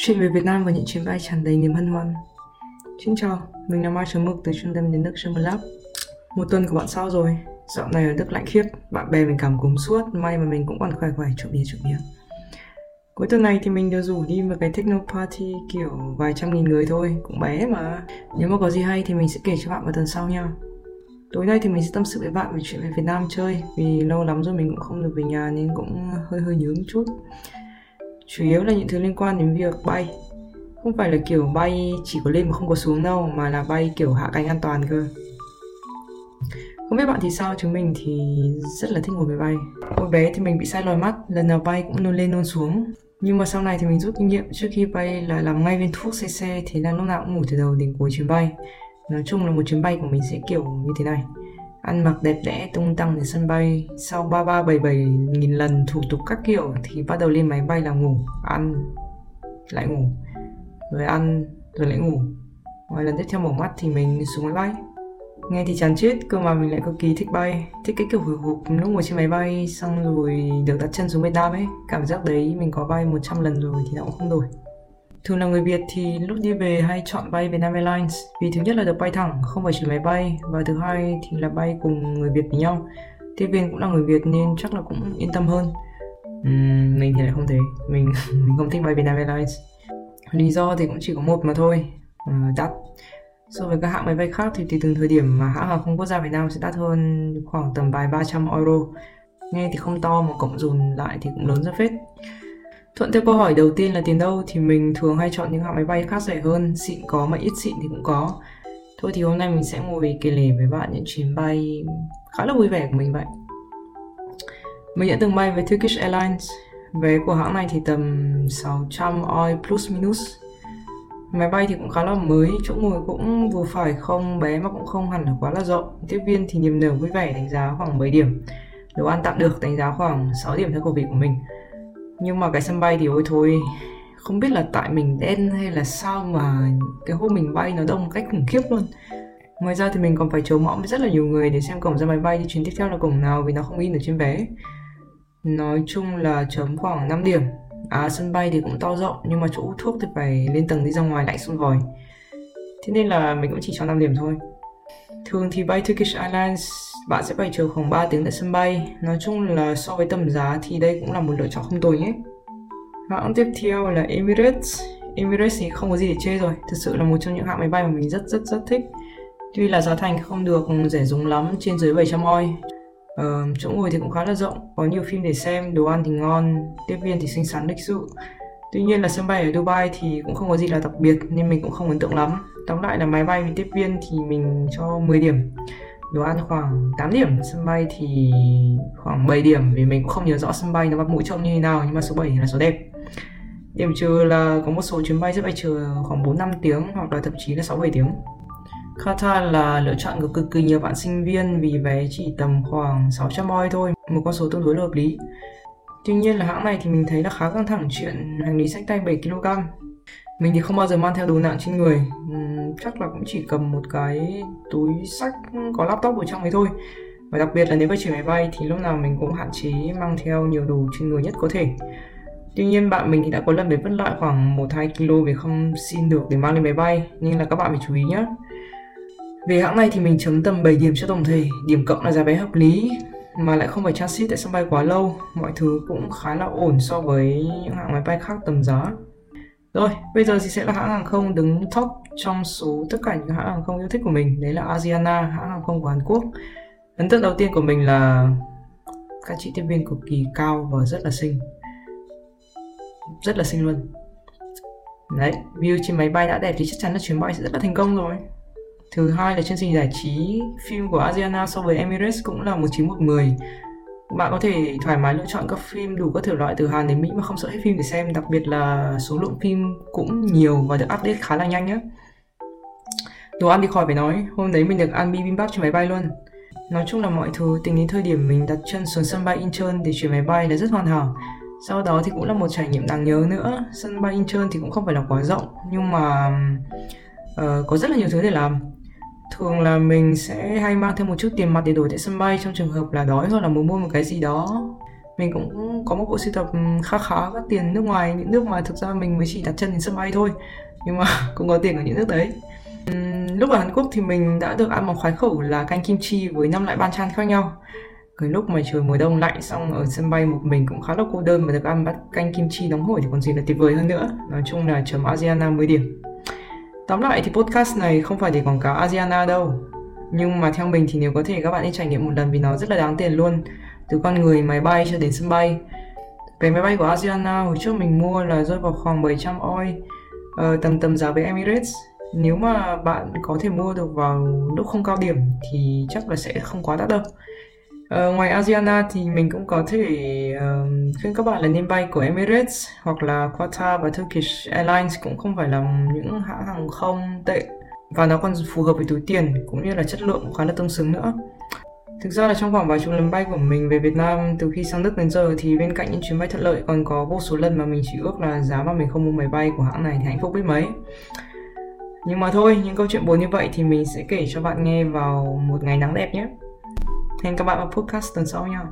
Chuyện về Việt Nam và những chuyến bay tràn đầy niềm hân hoan. Xin chào, mình là Mai Trường Mực từ trung tâm đến Đức Summer Lab. Một tuần của bạn sao rồi? Dạo này ở Đức lạnh khiếp, bạn bè mình cảm cúm suốt, may mà mình cũng còn khỏe khỏe trộm bia trộm bia. Cuối tuần này thì mình được rủ đi một cái techno party kiểu vài trăm nghìn người thôi, cũng bé mà. Nếu mà có gì hay thì mình sẽ kể cho bạn vào tuần sau nha. Tối nay thì mình sẽ tâm sự với bạn về chuyện về Việt Nam chơi Vì lâu lắm rồi mình cũng không được về nhà nên cũng hơi hơi nhớ một chút Chủ yếu là những thứ liên quan đến việc bay. Không phải là kiểu bay chỉ có lên mà không có xuống đâu Mà là bay kiểu hạ cánh an toàn cơ. Không biết bạn thì sao, chúng mình thì rất là thích ngồi máy bay. Hồi bé thì mình bị sai lòi mắt, lần nào bay cũng nôn lên nôn xuống. Nhưng mà sau này thì mình rút kinh nghiệm trước khi bay là làm ngay viên thuốc xe xe thì là lúc nào cũng ngủ từ đầu đến cuối chuyến bay. Nói chung là một chuyến bay của mình sẽ kiểu như thế này. Ăn mặc đẹp đẽ tung tăng đến sân bay. Sau 3377 nghìn lần thủ tục các kiểu Thì bắt đầu lên máy bay là ngủ Ăn Lại ngủ. Rồi ăn Rồi lại ngủ. Ngoài lần tiếp theo mở mắt thì mình xuống máy bay Nghe thì chán chết, cơ mà mình lại cực kỳ thích bay. Thích cái kiểu hồi hộp lúc ngồi trên máy bay Xong rồi được đặt chân xuống Việt Nam ấy. Cảm giác đấy mình có bay 100 lần rồi thì nó cũng không đổi. Thường là người Việt thì lúc đi về hay chọn bay Vietnam Airlines vì thứ nhất là được bay thẳng, không phải chuyển máy bay và thứ hai thì là bay cùng người Việt với nhau. Tiếp viên cũng là người Việt nên chắc là cũng yên tâm hơn. Uhm, mình thì lại không thế, mình mình không thích bay Vietnam Airlines. Lý do thì cũng chỉ có một mà thôi, uh, đắt. So với các hãng máy bay khác thì tùy từng thời điểm mà hãng hàng không quốc gia Việt Nam sẽ đắt hơn khoảng tầm vài 300 euro. Nghe thì không to mà cộng dồn lại thì cũng lớn rất phết. Thuận theo câu hỏi đầu tiên là tiền đâu thì mình thường hay chọn những hãng máy bay khác rẻ hơn, xịn có mà ít xịn thì cũng có. Thôi thì hôm nay mình sẽ ngồi kể lể với bạn những chuyến bay khá là vui vẻ của mình vậy. Mình đã từng bay với Turkish Airlines. Vé của hãng này thì tầm 600 oi plus minus. Máy bay thì cũng khá là mới, chỗ ngồi cũng vừa phải không bé mà cũng không hẳn là quá là rộng. Tiếp viên thì niềm nở vui vẻ đánh giá khoảng 7 điểm. Đồ ăn tạm được đánh giá khoảng 6 điểm theo khẩu vị của mình nhưng mà cái sân bay thì ôi thôi, không biết là tại mình đen hay là sao mà cái hôm mình bay nó đông một cách khủng khiếp luôn. Ngoài ra thì mình còn phải chờ mõm với rất là nhiều người để xem cổng ra máy bay đi chuyến tiếp theo là cổng nào vì nó không in ở trên vé. Nói chung là chấm khoảng 5 điểm. À sân bay thì cũng to rộng, nhưng mà chỗ hút thuốc thì phải lên tầng đi ra ngoài lạnh xuống vòi. Thế nên là mình cũng chỉ cho 5 điểm thôi. Thường thì bay Turkish Airlines bạn sẽ phải chờ khoảng 3 tiếng tại sân bay. Nói chung là so với tầm giá thì đây cũng là một lựa chọn không tồi nhé. Hãng tiếp theo là Emirates. Emirates thì không có gì để chê rồi. Thực sự là một trong những hãng máy bay mà mình rất rất rất thích. Tuy là giá thành không được rẻ rúng lắm, trên dưới 700 oi. Ờ, chỗ ngồi thì cũng khá là rộng, có nhiều phim để xem, đồ ăn thì ngon, tiếp viên thì xinh xắn lịch sự. Tuy nhiên là sân bay ở Dubai thì cũng không có gì là đặc biệt nên mình cũng không ấn tượng lắm. Tóm lại là máy bay với tiếp viên thì mình cho 10 điểm đồ ăn khoảng 8 điểm sân bay thì khoảng 7 điểm vì mình cũng không nhớ rõ sân bay nó bắt mũi trông như thế nào nhưng mà số 7 là số đẹp điểm trừ là có một số chuyến bay sẽ phải chờ khoảng 4 5 tiếng hoặc là thậm chí là 6 7 tiếng Qatar là lựa chọn của cực kỳ nhiều bạn sinh viên vì vé chỉ tầm khoảng 600 oi thôi, một con số tương đối là hợp lý. Tuy nhiên là hãng này thì mình thấy là khá căng thẳng chuyện hành lý sách tay 7 kg. Mình thì không bao giờ mang theo đồ nặng trên người, ừ, chắc là cũng chỉ cầm một cái túi sách có laptop ở trong ấy thôi. Và đặc biệt là nếu phải chuyển máy bay thì lúc nào mình cũng hạn chế mang theo nhiều đồ trên người nhất có thể. Tuy nhiên bạn mình thì đã có lần bị vứt lại khoảng 1-2 kg vì không xin được để mang lên máy bay nên là các bạn phải chú ý nhé Về hãng này thì mình chấm tầm 7 điểm cho tổng thể, điểm cộng là giá vé hợp lý mà lại không phải transit tại sân bay quá lâu, mọi thứ cũng khá là ổn so với những hãng máy bay khác tầm giá. Rồi, bây giờ thì sẽ là hãng hàng không đứng top trong số tất cả những hãng hàng không yêu thích của mình. Đấy là Asiana, hãng hàng không của Hàn Quốc. Ấn tượng đầu tiên của mình là các chị tiếp viên cực kỳ cao và rất là xinh. Rất là xinh luôn. Đấy, view trên máy bay đã đẹp thì chắc chắn là chuyến bay sẽ rất là thành công rồi. Thứ hai là chương trình giải trí phim của Asiana so với Emirates cũng là một chín một mười bạn có thể thoải mái lựa chọn các phim đủ các thể loại từ Hàn đến Mỹ mà không sợ hết phim để xem đặc biệt là số lượng phim cũng nhiều và được update khá là nhanh nhé. Đồ ăn thì khỏi phải nói hôm đấy mình được ăn bibimbap trên máy bay luôn. Nói chung là mọi thứ tính đến thời điểm mình đặt chân xuống sân bay Incheon để chuyển máy bay là rất hoàn hảo. Sau đó thì cũng là một trải nghiệm đáng nhớ nữa sân bay Incheon thì cũng không phải là quá rộng nhưng mà uh, có rất là nhiều thứ để làm thường là mình sẽ hay mang thêm một chút tiền mặt để đổi tại sân bay trong trường hợp là đói hoặc là muốn mua một cái gì đó. Mình cũng có một bộ sưu tập ừ, khá khá các tiền nước ngoài, những nước mà thực ra mình mới chỉ đặt chân đến sân bay thôi, nhưng mà cũng có tiền ở những nước đấy. Ừ, lúc ở Hàn Quốc thì mình đã được ăn một khoái khẩu là canh kim chi với năm loại ban chan khác nhau. Cái lúc mà trời mùa đông lạnh xong ở sân bay một mình cũng khá là cô đơn mà được ăn bát canh kim chi nóng hổi thì còn gì là tuyệt vời hơn nữa. Nói chung là chấm Asiana 10 điểm tóm lại thì podcast này không phải để quảng cáo Asiana đâu. Nhưng mà theo mình thì nếu có thể các bạn nên trải nghiệm một lần vì nó rất là đáng tiền luôn. Từ con người máy bay cho đến sân bay. Vé máy bay của Asiana hồi trước mình mua là rơi vào khoảng 700 oi uh, tầm tầm giá với Emirates. Nếu mà bạn có thể mua được vào lúc không cao điểm thì chắc là sẽ không quá đắt đâu. Uh, ngoài Asiana thì mình cũng có thể uh, khuyên các bạn là nên bay của Emirates hoặc là Qatar và Turkish Airlines cũng không phải là những hãng hàng không tệ và nó còn phù hợp với túi tiền cũng như là chất lượng cũng khá là tương xứng nữa. Thực ra là trong khoảng vài chục lần bay của mình về Việt Nam từ khi sang Đức đến giờ thì bên cạnh những chuyến bay thuận lợi còn có vô số lần mà mình chỉ ước là giá mà mình không mua máy bay của hãng này thì hạnh phúc biết mấy. Nhưng mà thôi, những câu chuyện buồn như vậy thì mình sẽ kể cho bạn nghe vào một ngày nắng đẹp nhé. Hẹn các bạn vào podcast tuần sau nha.